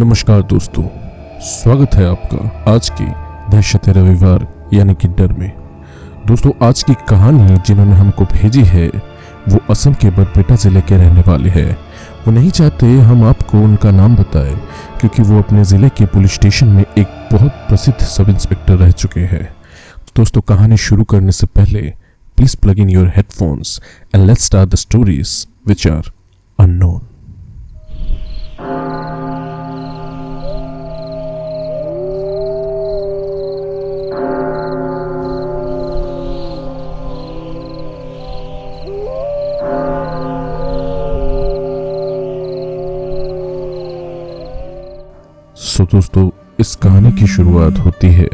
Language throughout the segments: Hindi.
नमस्कार दोस्तों, स्वागत है आपका आज की दहशत रविवार, यानी कि डर में। दोस्तों, आज की कहानी जिन्होंने हमको भेजी है, वो असम के बरपेटा ज़िले के रहने वाले हैं। वो नहीं चाहते हम आपको उनका नाम बताएँ, क्योंकि वो अपने ज़िले के पुलिस स्टेशन में एक बहुत प्रसिद्ध सब इंस्पेक्टर रह चुके हैं। दोस्तों, कहानी शुरू करने से पहले please plug in your headphones and let's start the stories which are unknown so दोस्तों, इस कहानी की शुरुआत होती है।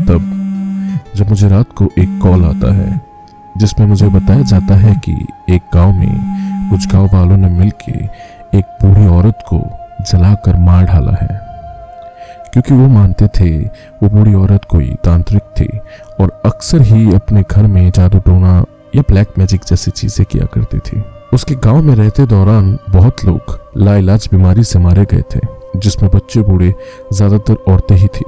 तब, जब मुझे रात को एक कॉल आता है, जिसमें मुझे बताया जाता है कि एक गाँव में कुछ गाँव वालों ने मिलकर एक बूढ़ी औरत को जलाकर मार डाला है। क्योंकि वो मानते थे, वो बूढ़ी औरत कोई तांत्रिक थी और अक्सर ही अपने घर में जादू टोना या ब्लैक मैजिक जैसी चीज़ें किया करती थी। उसके गाँव में रहते दौरान बहुत लोग लाइलाज बीमारी से मारे गए थे। जिसमें बच्चे बूढ़े ज़्यादातर औरतें ही थी।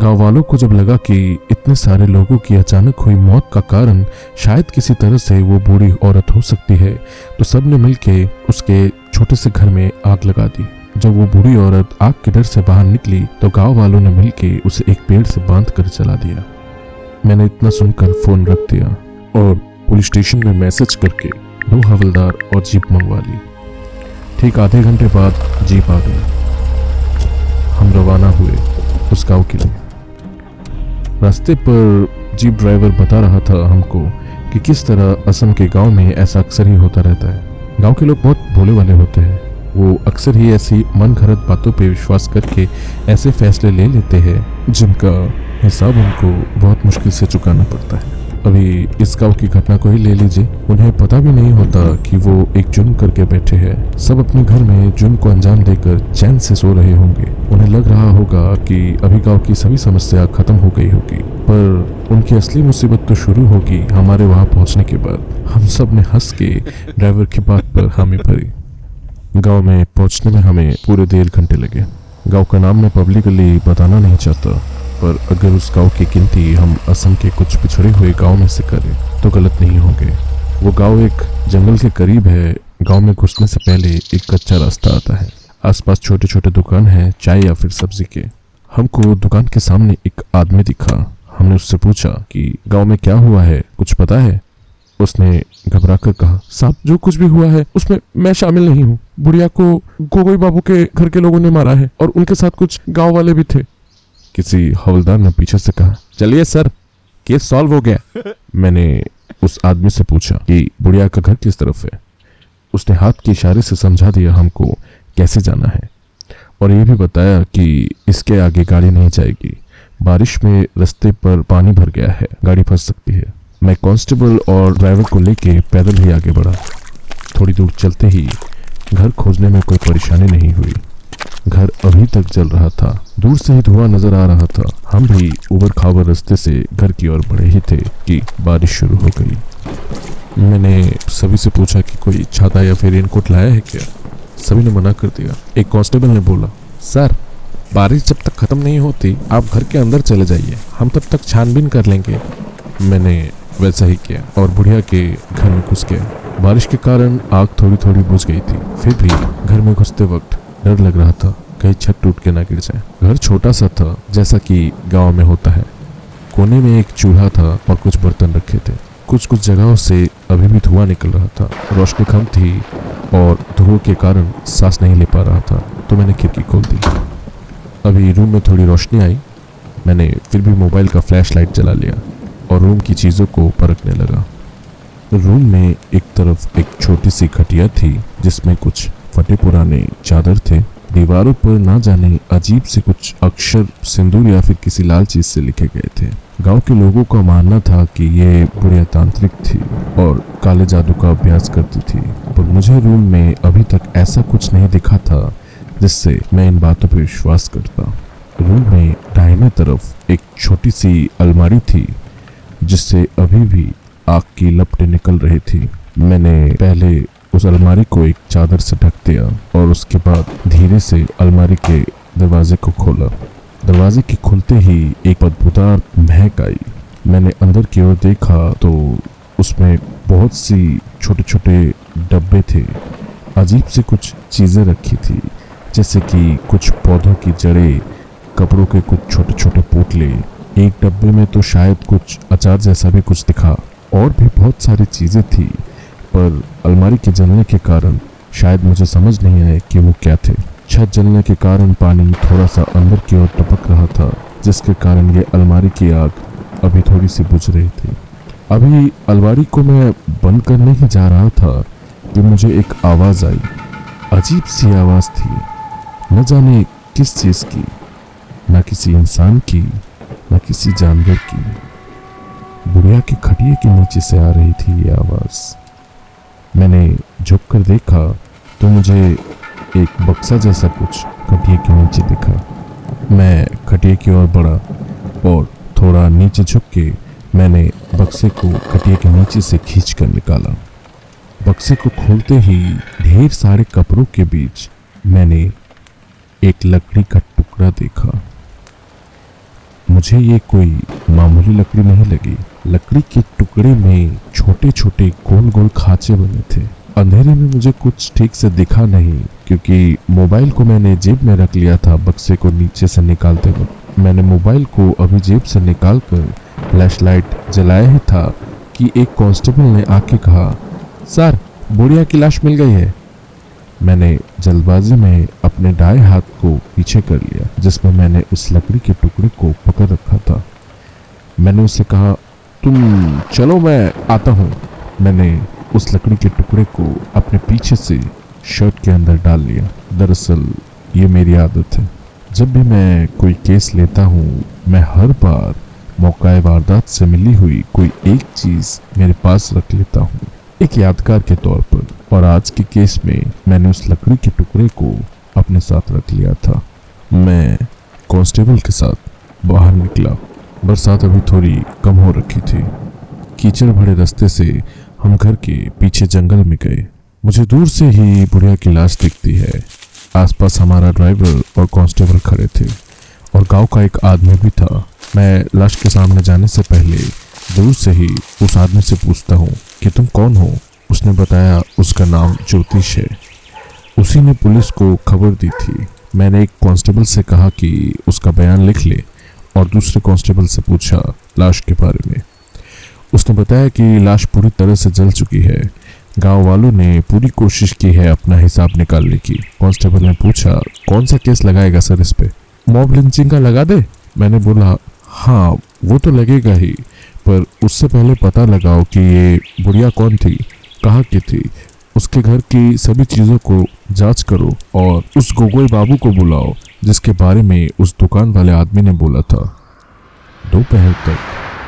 गाँव वालों को जब लगा कि इतने सारे लोगों की अचानक हुई मौत का कारण शायद किसी तरह से वो बूढ़ी औरत हो सकती है तो सबने मिलके उसके छोटे से घर में आग लगा दी। जब वो बूढ़ी औरत आग के डर से बाहर निकली तो गाँव वालों ने मिलके उसे एक पेड़ से बाँध कर चला दिया। मैंने इतना सुनकर फ़ोन रख दिया और पुलिस स्टेशन में मैसेज करके दो हवलदार और जीप मंगवा ली। ठीक आधे घंटे बाद जीप आ गई। हम रवाना हुए उस गाँव के लिए। रास्ते पर जीप ड्राइवर बता रहा था हमको कि किस तरह असम के गाँव में ऐसा अक्सर ही होता रहता है। गाँव के लोग बहुत भोले वाले होते हैं। वो अक्सर ही ऐसी मन घरत बातों पे विश्वास करके ऐसे फैसले ले लेते हैं जिनका हिसाब उनको बहुत मुश्किल से चुकाना पड़ता है। अभी इस गाँव की घटना को ही ले लीजिए। उन्हें पता भी नहीं होता कि वो एक जुर्म करके बैठे हैं। सब अपने घर में जुर्म को अंजाम देकर चैन से सो रहे होंगे। उन्हें लग रहा होगा कि अभी गाँव की सभी समस्या खत्म हो गई होगी। पर उनकी असली मुसीबत तो शुरू होगी हमारे वहाँ पहुँचने के बाद। हम सबने हंस के ड्राइवर की बात पर हामी भरी। गाँव में पहुँचने में हमें पूरे डेढ़ घंटे लगे। गाँव का नाम मैं पब्लिकली बताना नहीं चाहता। पर अगर उस गाँव की गिनती हम असम के कुछ पिछड़े हुए गाँव में से करें तो गलत नहीं होंगे। वो गाँव एक जंगल के करीब है। गाँव में घुसने से पहले एक कच्चा रास्ता आता है। आसपास छोटे छोटे दुकान हैं, चाय या फिर सब्ज़ी के। हमको दुकान के सामने एक आदमी दिखा। हमने उससे पूछा कि, गाँव में क्या हुआ है? कुछ पता है? उसने घबरा कर कहा, साहब, जो कुछ भी हुआ है, उसमें मैं शामिल नहीं हूँ। बुढ़िया को गोगोई बाबू के घर के लोगों ने मारा है और उनके साथ कुछ गाँव वाले भी थे। किसी हवलदार ने पीछे से कहा चलिए सर केस सॉल्व हो गया। मैंने उस आदमी से पूछा कि बुढ़िया का घर किस तरफ़ है? उसने हाथ के इशारे से समझा दिया हमको कैसे जाना है? और ये भी बताया कि इसके आगे गाड़ी नहीं जाएगी। बारिश में रास्ते पर पानी भर गया है गाड़ी फंस सकती है। मैं कांस्टेबल और ड्राइवर को लेके पैदल ही आगे बढ़ा। थोड़ी दूर चलते ही घर खोजने में कोई परेशानी नहीं हुई। घर अभी तक जल रहा था। दूर से ही धुआँ नज़र आ रहा था। हम भी उबर खाबर रास्ते से घर की ओर बढ़े ही थे कि बारिश शुरू हो गई। मैंने सभी से पूछा कि कोई छाता या फिर रेनकोट लाया है क्या? सभी ने मना कर दिया। एक कांस्टेबल ने बोला, सर, बारिश जब तक खत्म नहीं होती, आप घर के अंदर चले जाइए। हम तब तक छानबीन कर लेंगे। मैंने वैसा ही किया और बुढ़िया के घर में घुस गया। बारिश के कारण आग थोड़ी थोड़ी बुझ गई थी। फिर भी घर में घुसते वक्त डर लग रहा था कहीं छत टूट के ना गिर जाए। घर छोटा सा था, जैसा कि गाँव में होता है। कोने में एक चूल्हा था और कुछ बर्तन रखे थे। कुछ कुछ जगहों से अभी भी धुआँ निकल रहा था। रोशनी कम थी और धुएँ के कारण सांस नहीं ले पा रहा था तो मैंने खिड़की खोल दी। अभी रूम में थोड़ी रोशनी आई। मैंने फिर भी मोबाइल का फ्लैश लाइट जला लिया और रूम की चीज़ों को परखने लगा। रूम में एक तरफ़ एक छोटी सी खटिया थी, जिसमें कुछ फटे पुराने चादर थे। दीवारों पर ना जाने अजीब से कुछ अक्षर, सिंदूर या फिर किसी लाल चीज़ से लिखे गए थे। गाँव के लोगों का मानना था कि ये बुढ़िया तांत्रिक थी और काले जादू का अभ्यास करती थी। पर मुझे रूम में अभी तक ऐसा कुछ नहीं दिखा था जिससे मैं इन बातों पर विश्वास करता। रूम में दाहिने तरफ़ एक छोटी सी अलमारी थी, जिससे अभी भी आग की लपटें निकल रही थी। मैंने पहले उस अलमारी को एक चादर से ढक दिया और उसके बाद धीरे से अलमारी के दरवाजे को खोला। दरवाजे के खुलते ही एक बदबूदार महक आई। मैंने अंदर की ओर देखा तो उसमें बहुत सी छोटे छोटे डब्बे थे। अजीब से कुछ चीज़ें रखी थी, जैसे कि कुछ पौधों की जड़ें, कपड़ों के कुछ छोटे छोटे पोटले। एक डब्बे में तो शायद कुछ अचार जैसा भी कुछ दिखा और भी बहुत सारी चीज़ें थी। पर अलमारी के जलने के कारण शायद मुझे समझ नहीं आया कि वो क्या थे। छत जलने के कारण पानी थोड़ा सा अंदर की ओर टपक रहा था, जिसके कारण ये अलमारी की आग अभी थोड़ी सी बुझ रही थी। अभी अलमारी को मैं बंद करने ही जा रहा था कि मुझे एक आवाज़ आई। अजीब सी आवाज़ थी। न जाने किस चीज़ की, न किसी इंसान की, न किसी जानवर की। बुढ़िया के खटिए के नीचे से आ रही थी ये आवाज़। मैंने झुक कर देखा तो मुझे एक बक्सा जैसा कुछ खटिए के नीचे दिखा। मैं खटिए की ओर बढ़ा और थोड़ा नीचे झुक के मैंने बक्से को खटिए के नीचे से खींच कर निकाला। बक्से को खोलते ही ढेर सारे कपड़ों के बीच मैंने एक लकड़ी का टुकड़ा देखा। मुझे ये कोई मामूली लकड़ी नहीं लगी। लकड़ी के टुकड़े में छोटे छोटे गोल गोल खांचे बने थे। अंधेरे में मुझे कुछ ठीक से दिखा नहीं, क्योंकि मोबाइल को मैंने जेब में रख लिया था बक्से को नीचे से निकालते वक्त। मैंने मोबाइल को अभी जेब से निकाल कर फ्लैश लाइट जलाया ही था कि एक कांस्टेबल ने आके कहा, सर, बुढ़िया की लाश मिल गई है। मैंने जल्दबाजी में अपने दाएँ हाथ को पीछे कर लिया, जिसमें मैंने उस लकड़ी के टुकड़े को पकड़ रखा था। मैंने उसे कहा तुम चलो मैं आता हूँ। मैंने उस लकड़ी के टुकड़े को अपने पीछे से शर्ट के अंदर डाल लिया। दरअसल ये मेरी आदत है। जब भी मैं कोई केस लेता हूँ, मैं हर बार मौका वारदात से मिली हुई कोई एक चीज़ मेरे पास रख लेता हूँ। एक यादगार के तौर पर, और आज के केस में मैंने उस लकड़ी के टुकड़े को अपने साथ रख लिया था। मैं कांस्टेबल के साथ बाहर निकला। बरसात अभी थोड़ी कम हो रखी थी। कीचड़ भरे रास्ते से हम घर के पीछे जंगल में गए। मुझे दूर से ही बुढ़िया की लाश दिखती है। आसपास हमारा ड्राइवर और कांस्टेबल खड़े थे और गाँव का एक आदमी भी था। मैं लाश के सामने जाने से पहले दूर से ही उस आदमी से पूछता हूँ कि तुम कौन हो? उसने बताया उसका नाम ज्योतिष है। उसी ने पुलिस को खबर दी थी। मैंने एक कांस्टेबल से कहा कि उसका बयान लिख ले। और दूसरे कांस्टेबल से पूछा लाश के बारे में। उसने बताया कि लाश पूरी तरह से जल चुकी है। गाँव वालों ने पूरी कोशिश की है अपना हिसाब निकालने की। कांस्टेबल ने पूछा, कौन सा केस लगाएगा सर इस पे? मॉब लिंचिंग का लगा दे? मैंने बोला हाँ वो तो लगेगा ही, पर उससे पहले पता लगाओ कि ये बुढ़िया कौन थी, कहाँ की थी उसके घर की सभी चीज़ों को जाँच करो और उस गोगोई बाबू को बुलाओ, जिसके बारे में उस दुकान वाले आदमी ने बोला था। दोपहर तक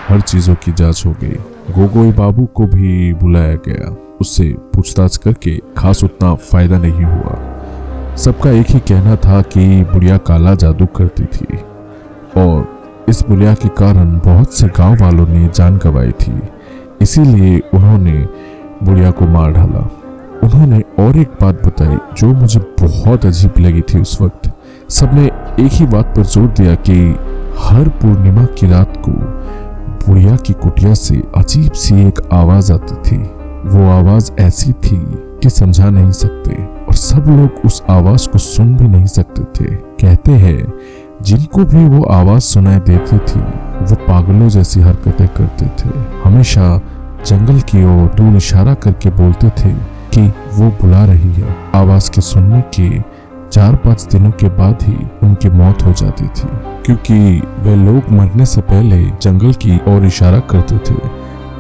हर चीज़ों की जाँच हो गई। गोगोई बाबू को भी बुलाया गया। उससे पूछताछ करके खास उतना फ़ायदा नहीं हुआ। सबका एक ही कहना था कि बुढ़िया काला जादू करती थी और इस बुढ़िया के कारण बहुत से गाँव वालों ने जान गंवाई थी। इसीलिए उन्होंने बुढ़िया को मार डाला। उन्होंने और एक बात बताई, जो मुझे बहुत अजीब लगी थी उस वक्त। सबने एक ही बात पर ज़ोर दिया कि हर पूर्णिमा की रात को बुढ़िया की कुटिया से अजीब सी एक आवाज़ आती थी। वो आवाज़ ऐसी थी कि समझा नहीं सकते और सब लोग उस आवाज़ को सुन भी नहीं सकते थे। कहते हैं, जिनको भी वो आवाज़ सुनाई देती थी, वो पागलों जैसी हरकतें करते थे। हमेशा जंगल की ओर दूर इशारा करके बोलते थे कि वो बुला रही है। आवाज़ के सुनने के चार पाँच दिनों के बाद ही उनकी मौत हो जाती थी। क्योंकि वे लोग मरने से पहले जंगल की ओर इशारा करते थे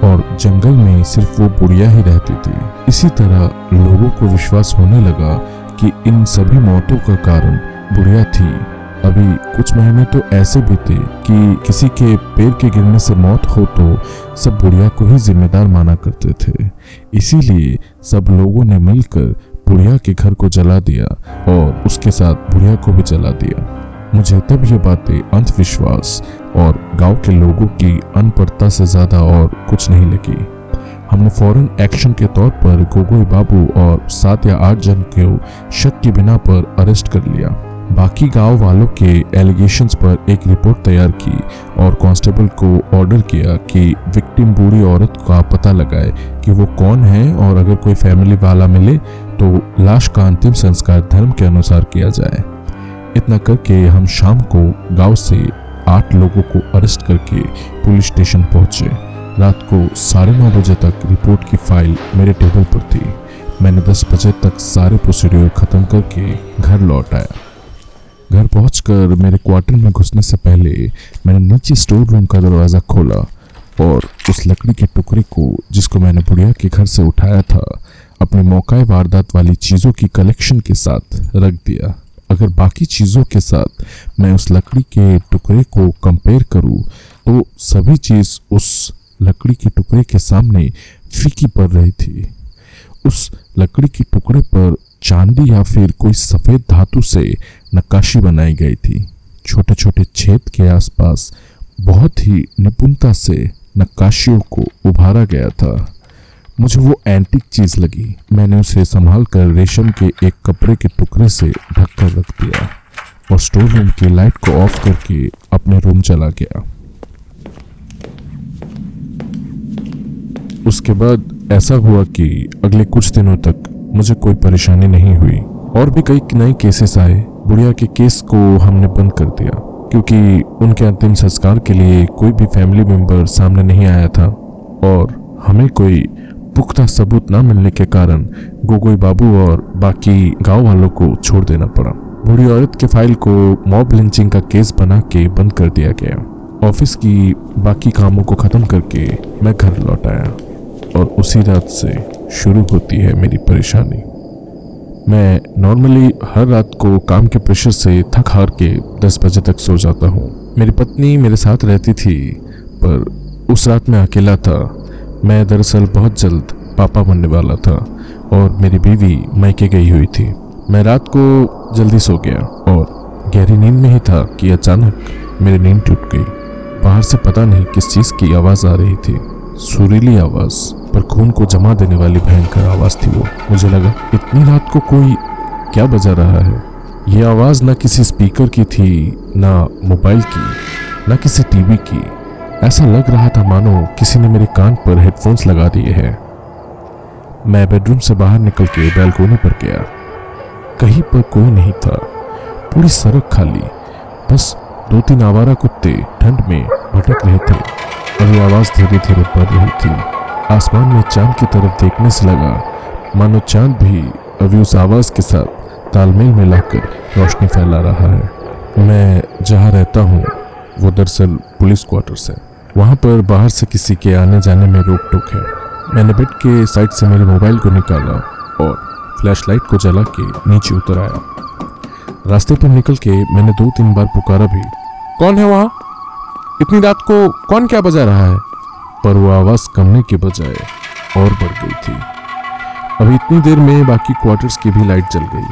और जंगल में सिर्फ़ वो बुढ़िया ही रहती थी। इसी तरह लोगों को विश्वास होने लगा कि इन सभी मौतों का कारण बुढ़िया थी। अभी कुछ महीने तो ऐसे भी थे कि किसी के पेड़ के गिरने से मौत हो तो सब बुढ़िया को ही जिम्मेदार माना करते थे। इसीलिए सब लोगों ने मिलकर बुढ़िया के घर को जला दिया और उसके साथ बुढ़िया को भी जला दिया। मुझे तब ये बातें अंधविश्वास और गाँव के लोगों की अनपढ़ता से ज़्यादा और कुछ नहीं लगी। हमने फ़ौरन एक्शन के तौर पर गोगोई बाबू और सात या आठ जन को शक की बिना पर अरेस्ट कर लिया। बाकी गाँव वालों के एलिगेशंस पर एक रिपोर्ट तैयार की और कांस्टेबल को ऑर्डर किया कि विक्टिम बूढ़ी औरत का पता लगाए कि वो कौन है और अगर कोई फैमिली वाला मिले तो लाश का अंतिम संस्कार धर्म के अनुसार किया जाए। इतना करके हम शाम को गाँव से आठ लोगों को अरेस्ट करके पुलिस स्टेशन पहुँचे। रात को साढ़े नौ बजे तक रिपोर्ट की फ़ाइल मेरे टेबल पर थी। मैंने दस बजे तक सारे प्रोसीड्यूर खत्म करके घर लौट आया। घर पहुंचकर मेरे क्वार्टर में घुसने से पहले मैंने नीचे स्टोर रूम का दरवाज़ा खोला और उस लकड़ी के टुकड़े को जिसको मैंने बुढ़िया के घर से उठाया था, अपने मौकाए वारदात वाली चीज़ों की कलेक्शन के साथ रख दिया। अगर बाकी चीज़ों के साथ मैं उस लकड़ी के टुकड़े को कंपेयर करूँ तो सभी चीज़ उस लकड़ी के टुकड़े के सामने फीकी पड़ रही थी। उस लकड़ी के टुकड़े पर चांदी या फिर कोई सफ़ेद धातु से नक्काशी बनाई गई थी। छोटे छोटे छेद के आसपास बहुत ही निपुणता से नक्काशियों को उभारा गया था। मुझे वो एंटिक चीज़ लगी। मैंने उसे संभाल कर रेशम के एक कपड़े के टुकड़े से ढक कर रख दिया और स्टोर रूम की लाइट को ऑफ़ करके अपने रूम चला गया। उसके बाद ऐसा हुआ कि अगले कुछ दिनों तक मुझे कोई परेशानी नहीं हुई और भी कई नए केसेस आए। बुढ़िया के केस को हमने बंद कर दिया, क्योंकि उनके अंतिम संस्कार के लिए कोई भी फैमिली मेंबर सामने नहीं आया था। और हमें कोई पुख्ता सबूत ना मिलने के कारण गोगोई बाबू और बाकी गाँव वालों को छोड़ देना पड़ा। बूढ़ी औरत के फ़ाइल को मॉब लिंचिंग का केस बना के बंद कर दिया गया। ऑफ़िस की बाकी कामों को खत्म करके मैं घर लौट आया, और उसी रात से शुरू होती है मेरी परेशानी। मैं नॉर्मली हर रात को काम के प्रेशर से थक हार के 10 बजे तक सो जाता हूँ। मेरी पत्नी मेरे साथ रहती थी, पर उस रात मैं अकेला था। मैं दरअसल बहुत जल्द पापा बनने वाला था और मेरी बीवी मैके गई हुई थी। मैं रात को जल्दी सो गया और गहरी नींद में ही था कि अचानक मेरी नींद टूट गई। बाहर से पता नहीं किस चीज़ की आवाज़ आ रही थी। सुरीली आवाज़। पर खून को जमा देने वाली भयंकर आवाज़ थी वो। मुझे लगा, इतनी रात को कोई क्या बजा रहा है? ये आवाज़ ना किसी स्पीकर की थी, ना मोबाइल की, ना किसी टीवी की। ऐसा लग रहा था, मानो किसी ने मेरे कान पर हेडफोन्स लगा दिए हैं। मैं बेडरूम से बाहर निकल के बैलकोनी पर गया। कहीं पर कोई नहीं था। पूरी सड़क खाली। बस दो तीन आवारा कुत्ते ठंड में भटक रहे थे और ये आवाज़ धीरे धीरे बढ़ रही थी। आसमान में चाँद की तरफ़ देखने से लगा, मानो चाँद भी अभी उस आवाज़ के साथ तालमेल में लाकर रोशनी फैला रहा है। मैं जहाँ रहता हूँ, वो दरअसल पुलिस क्वार्टर्स है। वहाँ पर बाहर से किसी के आने जाने में रोक टोक है। मैंने बेड के साइड से मेरे मोबाइल को निकाला और फ्लैशलाइट को जला के नीचे उतर आया। रास्ते पर निकल के मैंने दो तीन बार पुकारा भी, कौन है वहाँ? इतनी रात को कौन क्या बजा रहा है? पर वो आवाज़ कमने के बजाय और बढ़ गई थी। अब इतनी देर में बाकी क्वार्टर्स की भी लाइट जल गई।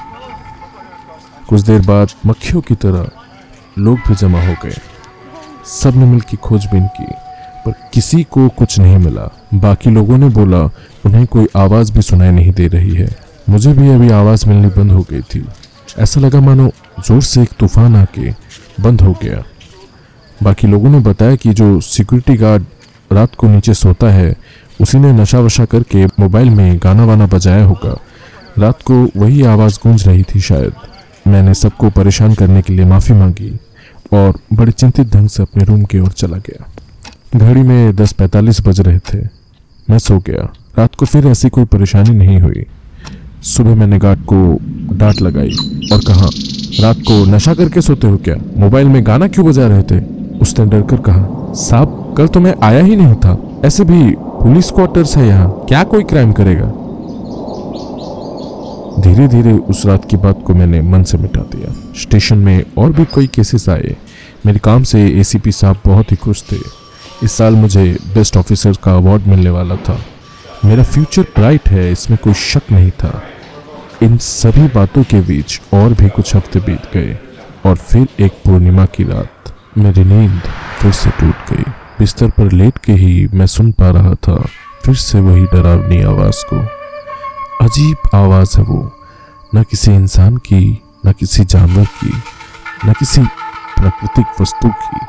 कुछ देर बाद मक्खियों की तरह लोग भी जमा हो गए। सबने मिलकर खोजबीन की, पर किसी को कुछ नहीं मिला। बाकी लोगों ने बोला, उन्हें कोई आवाज़ भी सुनाई नहीं दे रही है। मुझे भी अभी आवाज़ मिलनी बंद हो गई थी। ऐसा लगा मानो ज़ोर से एक तूफ़ान आके बंद हो गया। बाकी लोगों ने बताया कि जो सिक्योरिटी गार्ड रात को नीचे सोता है, उसी ने नशा वशा करके मोबाइल में गाना वाना बजाया होगा। रात को वही आवाज़ गूंज रही थी शायद। मैंने सबको परेशान करने के लिए माफ़ी मांगी और बड़े चिंतित ढंग से अपने रूम की ओर चला गया। घड़ी में दस पैंतालीस बज रहे थे। मैं सो गया। रात को फिर ऐसी कोई परेशानी नहीं हुई। सुबह मैंने गार्ड को डांट लगाई और कहा, रात को नशा करके सोते हो क्या? मोबाइल में गाना क्यों बजा रहे थे? उसने डर कर कहा, साहब, कल तो मैं आया ही नहीं था। ऐसे भी पुलिस क्वार्टर्स है यहाँ। क्या कोई क्राइम करेगा? धीरे धीरे उस रात की बात को मैंने मन से मिटा दिया। स्टेशन में और भी कई केसेस आए। मेरे काम से एसीपी साहब बहुत ही खुश थे। इस साल मुझे बेस्ट ऑफिसर का अवार्ड मिलने वाला था। मेरा फ्यूचर ब्राइट है, इसमें कोई शक नहीं था। इन सभी बातों के बीच और भी कुछ हफ़्ते बीत गए और फिर एक पूर्णिमा की रात। मेरी नींद फिर से टूट गई। बिस्तर पर लेट के ही मैं सुन पा रहा था, फिर से वही डरावनी आवाज़ को। अजीब आवाज़ है वो। न किसी इंसान की, न किसी जानवर की, न किसी प्राकृतिक वस्तु की।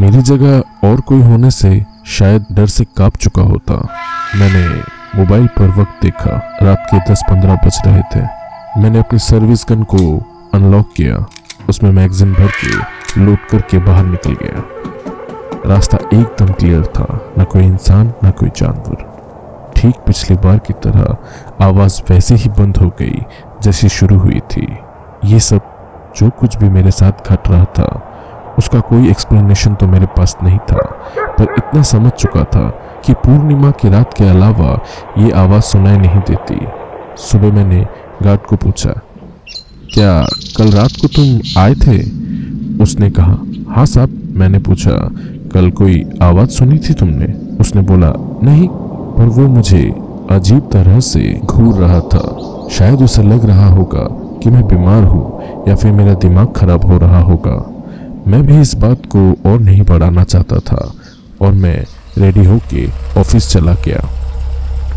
मेरी जगह और कोई होने से शायद डर से काँप चुका होता। मैंने मोबाइल पर वक्त देखा। रात के दस पंद्रह बज रहे थे। मैंने अपनी सर्विस गन को अनलॉक किया। उसमें मैगजीन भर के लोड करके बाहर निकल गया। रास्ता एकदम क्लियर था, न कोई इंसान, न कोई जानवर। ठीक पिछली बार की तरह आवाज़ वैसे ही बंद हो गई, जैसी शुरू हुई थी। ये सब जो कुछ भी मेरे साथ घट रहा था, उसका कोई एक्सप्लेनेशन तो मेरे पास नहीं था, पर इतना समझ चुका था कि पूर्णिमा की रात के अलावा ये आवाज़ सुनाई नहीं देती। सुबह मैंने गार्ड को पूछा, क्या कल रात को तुम आए थे? उसने कहा हाँ साहब, मैंने पूछा, कल कोई आवाज़ सुनी थी तुमने? उसने बोला, नहीं, पर वो मुझे अजीब तरह से घूर रहा था। शायद उसे लग रहा होगा कि मैं बीमार हूँ या फिर मेरा दिमाग खराब हो रहा होगा। मैं भी इस बात को और नहीं बढ़ाना चाहता था और मैं रेडी होके ऑफ़िस चला गया।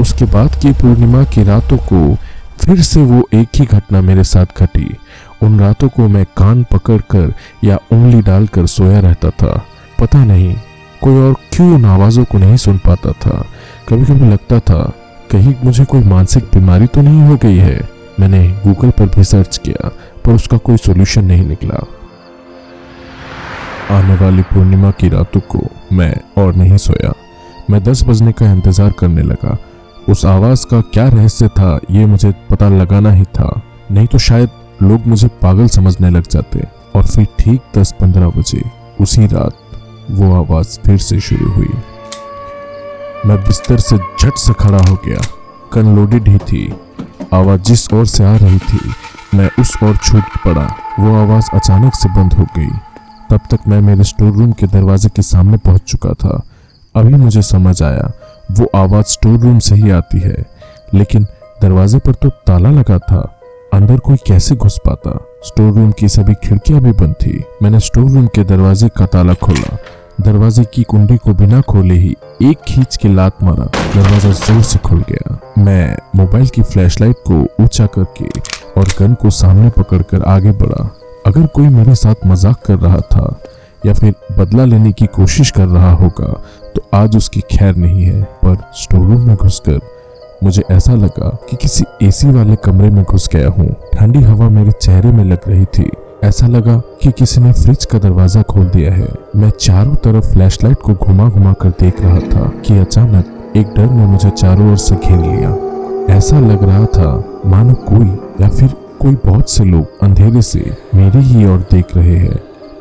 उसके बाद की पूर्णिमा की रातों को फिर से वो एक ही घटना मेरे साथ घटी। उन रातों को मैं कान पकड़कर या उंगली डालकर सोया रहता था। पता नहीं, कोई और क्यों उन आवाज़ों को नहीं सुन पाता था। कभी कभी लगता था, कहीं मुझे कोई मानसिक बीमारी तो नहीं हो गई है? मैंने गूगल पर भी सर्च किया, पर उसका कोई सोल्यूशन नहीं निकला। आने वाली पूर्णिमा की रातों को मैं और नहीं सोया। मैं दस बजने का इंतज़ार करने लगा। उस आवाज़ का क्या रहस्य था, ये मुझे पता लगाना ही था। नहीं तो शायद लोग मुझे पागल समझने लग जाते और फिर ठीक दस पंद्रह बजे, उसी रात, वो आवाज़ फिर से शुरू हुई। मैं बिस्तर से झट से खड़ा हो गया। कन लोडेड ही थी। आवाज़ जिस ओर से आ रही थी, मैं उस ओर छूट पड़ा। वो आवाज़ अचानक से बंद हो गई। तब तक मैं मेरे स्टोर रूम के दरवाजे के सामने पहुँच चुका था। अभी मुझे समझ आया, वो आवाज़ स्टोर रूम से ही आती है। लेकिन दरवाजे पर तो ताला लगा था। अंदर कोई कैसे घुस पाता? स्टोर रूम की सभी खिड़कियाँ भी बंद थी। मैंने स्टोर रूम के दरवाजे का ताला खोला। दरवाजे की कुंडी को बिना खोले ही एक खींच के लात मारा। दरवाज़ा ज़ोर से खुल गया। मैं मोबाइल की फ्लैशलाइट को ऊँचा करके और गन को सामने पकड़कर आगे बढ़ा। अगर कोई मेरे साथ मज़ाक कर रहा था या फिर बदला लेने की कोशिश कर रहा होगा तो आज उसकी खैर नहीं है, पर स्टोर रूम में घुसकर मुझे ऐसा लगा कि किसी एसी वाले कमरे में घुस गया हूँ। ठंडी हवा मेरे चेहरे में लग रही थी। ऐसा लगा कि किसी ने फ्रिज का दरवाज़ा खोल दिया है। मैं चारों तरफ़ फ्लैशलाइट को घुमा घुमा कर देख रहा था कि अचानक एक डर ने मुझे चारों ओर से घेर लिया। ऐसा लग रहा था, मानो कोई या फिर कोई बहुत से लोग अंधेरे से मेरी ही ओर देख रहे हैं।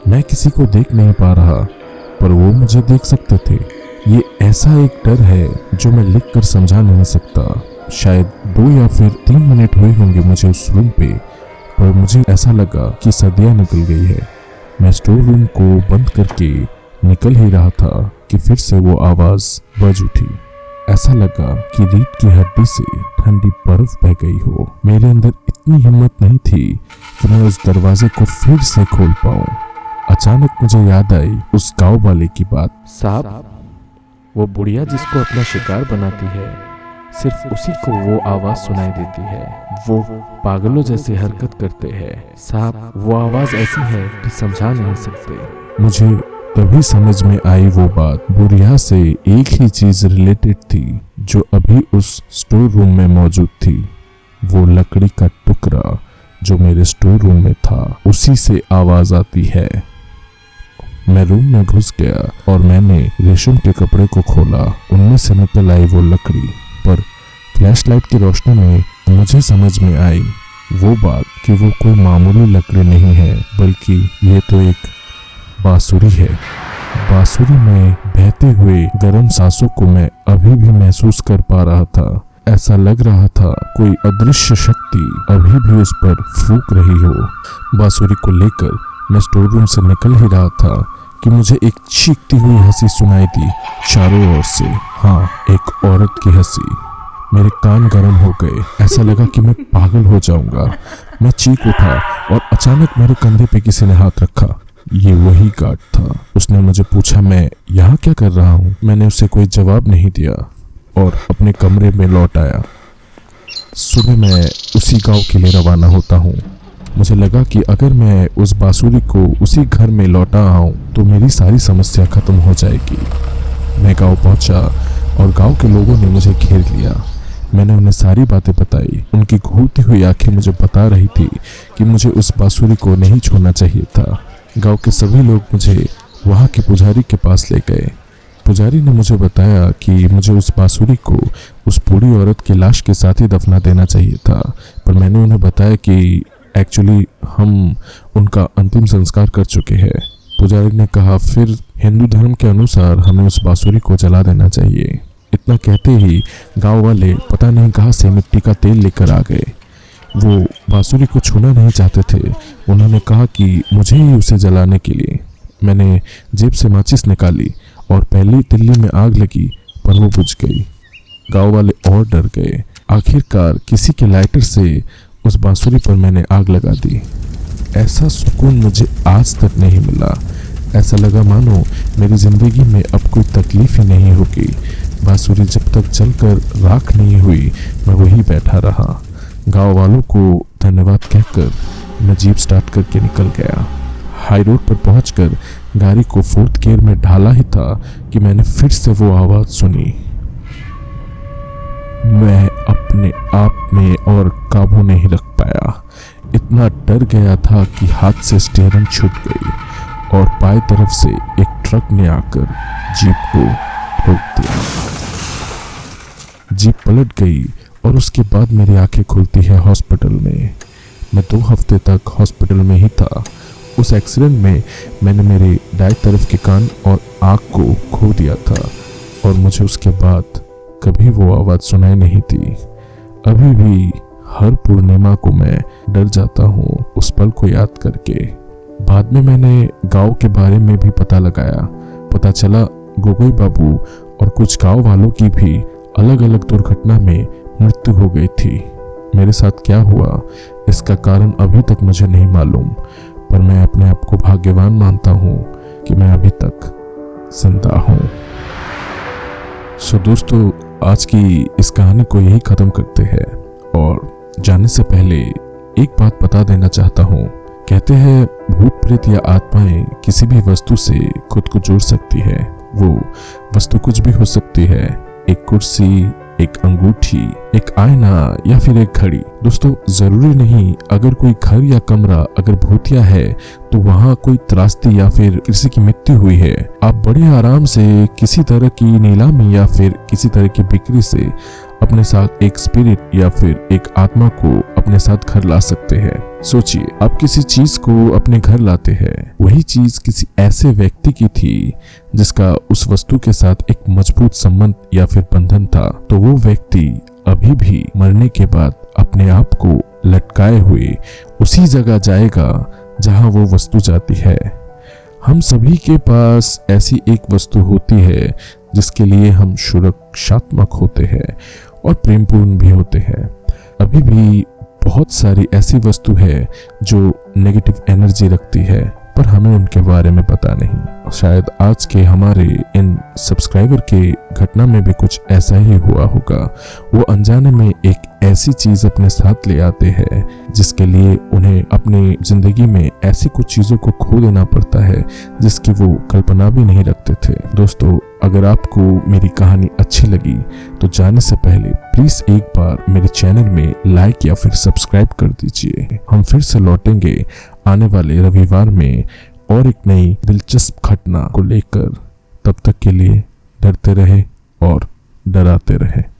मैं किसी को देख नहीं पा रहा, पर वो मुझे देख सकते थे। ये ऐसा एक डर है जो मैं लिख कर समझा नहीं सकता। शायद दो या फिर तीन मिनट हुए होंगे मुझे उस रूम पे, पर मुझे ऐसा लगा कि सदियाँ निकल गई है। मैं स्टोर रूम को बंद करके निकल ही रहा था कि फिर से वो आवाज़ बज उठी। ऐसा लगा कि रीत की हड्डी से ठंडी बर्फ़ बह गई हो। मेरे अंदर इतनी हिम्मत नहीं थी कि मैं उस दरवाजे को फिर से खोल पाऊँ। अचानक मुझे याद आई उस गाँव वाले की बात। साहब वो बुढ़िया जिसको अपना शिकार बनाती है, सिर्फ़ उसी को वो आवाज़ सुनाई देती है। वो पागलों जैसी हरकत करते हैं। साहब, वो आवाज़ ऐसी है कि समझा नहीं सकते। मुझे तभी समझ में आई वो बात। बुढ़िया से एक ही चीज़ रिलेटेड थी, जो अभी उस स्टोर रूम में मौजूद थी। वो लकड़ी का टुकड़ा, जो मेरे स्टोर रूम में था। उसी से आवाज़ आती है। मैं रूम में घुस गया और मैंने रेशम के कपड़े को खोला। उनमें से निकल आई वो लकड़ी। पर फ्लैशलाइट की रोशनी में मुझे समझ में आई वो बात कि वो कोई मामूली लकड़ी नहीं है, बल्कि ये तो एक बांसुरी है। बांसुरी में बहते हुए गर्म सांसों को मैं अभी भी महसूस कर पा रहा था। ऐसा लग रहा था कोई अदृश्य शक्ति अभी भी उस पर फूक रही हो। बांसुरी को लेकर मैं स्टोर रूम से निकल ही रहा था। कि मुझे एक चीखती हुई हँसी सुनाई दी चारों ओर से। हाँ एक औरत की हँसी। मेरे कान गर्म हो गए। ऐसा लगा कि मैं पागल हो जाऊँगा। मैं चीख उठा और अचानक मेरे कंधे पे किसी ने हाथ रखा। ये वही गार्ड था। उसने मुझे पूछा, मैं यहाँ क्या कर रहा हूँ? मैंने उसे कोई जवाब नहीं दिया और अपने कमरे में लौट आया। सुबह मैं उसी गाँव के लिए रवाना होता हूँ। मुझे लगा कि अगर मैं उस बांसुरी को उसी घर में लौटा आऊँ तो मेरी सारी समस्या खत्म हो जाएगी। मैं गाँव पहुँचा और गाँव के लोगों ने मुझे घेर लिया। मैंने उन्हें सारी बातें बताई। उनकी घूरती हुई आँखें मुझे बता रही थी कि मुझे उस बांसुरी को नहीं छोड़ना चाहिए था। गाँव के सभी लोग मुझे वहाँ के पुजारी के पास ले गए। पुजारी ने मुझे बताया कि मुझे उस बांसुरी को उस बूढ़ी औरत की लाश के साथ ही दफना देना चाहिए था, पर मैंने उन्हें बताया कि एक्चुअली हम उनका अंतिम संस्कार कर चुके हैं। पुजारी ने कहा, फिर हिंदू धर्म के अनुसार हमें उस बांसुरी को जला देना चाहिए। इतना कहते ही गाँव वाले पता नहीं कहाँ से मिट्टी का तेल लेकर आ गए। वो बांसुरी को छूना नहीं चाहते थे। उन्होंने कहा कि मुझे ही उसे जलाने के लिए। मैंने जेब से माचिस निकाली और पहली तिल्ली में आग लगी, पर वो बुझ गई। गाँव वाले और डर गए। आखिरकार किसी के लाइटर से उस बांसुरी पर मैंने आग लगा दी। ऐसा सुकून मुझे आज तक नहीं मिला। ऐसा लगा, मानो मेरी ज़िंदगी में अब कोई तकलीफ़ ही नहीं होगी। बांसुरी जब तक जलकर राख नहीं हुई, मैं वही बैठा रहा। गाँव वालों को धन्यवाद कहकर मैं जीप स्टार्ट करके निकल गया। हाई रोड पर पहुंचकर गाड़ी को फोर्थ गियर में ढाला ही था कि मैंने फिर से वो आवाज़ सुनी। मैं अपने आप में और काबू नहीं रख पाया। इतना डर गया था कि हाथ से स्टीयरिंग छूट गई और पाए तरफ़ से एक ट्रक ने आकर जीप को ठोक दिया। जीप पलट गई और उसके बाद मेरी आँखें खुलती है हॉस्पिटल में। मैं दो हफ़्ते तक हॉस्पिटल में ही था। उस एक्सीडेंट में मैंने मेरे दाएँ तरफ़ के कान और आँख को खो दिया था और मुझे उसके बाद कभी वो आवाज़ सुनाई नहीं थी अभी भी हर पूर्णिमा को मैं डर जाता हूँ उस पल को याद करके। बाद में मैंने गाँव के बारे में भी पता लगाया। पता चला, गोगोई बाबू और कुछ गाँव वालों की भी अलग अलग दुर्घटना में मृत्यु हो गई थी। मेरे साथ क्या हुआ, इसका कारण अभी तक मुझे नहीं मालूम, पर मैं अपने आप को भाग्यवान मानता हूँ कि मैं अभी तक ज़िंदा हूँ। सो दोस्तों आज की इस कहानी को यही खत्म करते हैं और जाने से पहले एक बात बता देना चाहता हूँ। कहते हैं भूत प्रेत या आत्माएँ किसी भी वस्तु से खुद को जोड़ सकती है। वो वस्तु कुछ भी हो सकती है। एक कुर्सी एक अंगूठी, एक आईना या फिर एक घड़ी। दोस्तों, ज़रूरी नहीं, अगर कोई घर या कमरा, अगर भूतिया है तो वहाँ कोई त्रास्ती या फिर किसी की मृत्यु हुई है। आप बड़े आराम से किसी तरह की नीलामी या फिर किसी तरह की बिक्री से अपने साथ एक स्पिरिट या फिर एक आत्मा को अपने साथ घर ला सकते हैं। सोचिए, आप किसी चीज़ को अपने घर लाते हैं। वही चीज़ किसी ऐसे व्यक्ति की थी, जिसका उस वस्तु के साथ एक मज़बूत संबंध या फिर बंधन था। तो वो व्यक्ति अभी भी मरने के बाद अपने आप को लटकाए हुए उसी जगह जाएगा, जहाँ वो वस्तु जाती है। हम सभी के पास ऐसी एक वस्तु होती है, जिसके लिए हम सुरक्षात्मक होते हैं और प्रेमपूर्ण भी होते हैं। अभी भी बहुत सारी ऐसी वस्तु है जो नेगेटिव एनर्जी रखती है, पर हमें उनके बारे में पता नहीं। शायद आज के हमारे इन सब्सक्राइबर के घटना में भी कुछ ऐसा ही हुआ होगा। वो अनजाने में एक ऐसी चीज़ अपने साथ ले आते हैं, जिसके लिए उन्हें अपनी ज़िंदगी में ऐसी कुछ चीज़ों को खो देना पड़ता है, जिसकी वो कल्पना भी नहीं रखते थे। दोस्तों अगर आपको मेरी कहानी अच्छी लगी तो जाने से पहले प्लीज़ एक बार मेरे चैनल में लाइक या फिर सब्सक्राइब कर दीजिए। हम फिर से लौटेंगे आने वाले रविवार में और एक नई दिलचस्प घटना को लेकर। तब तक के लिए डरते रहे और डराते रहे।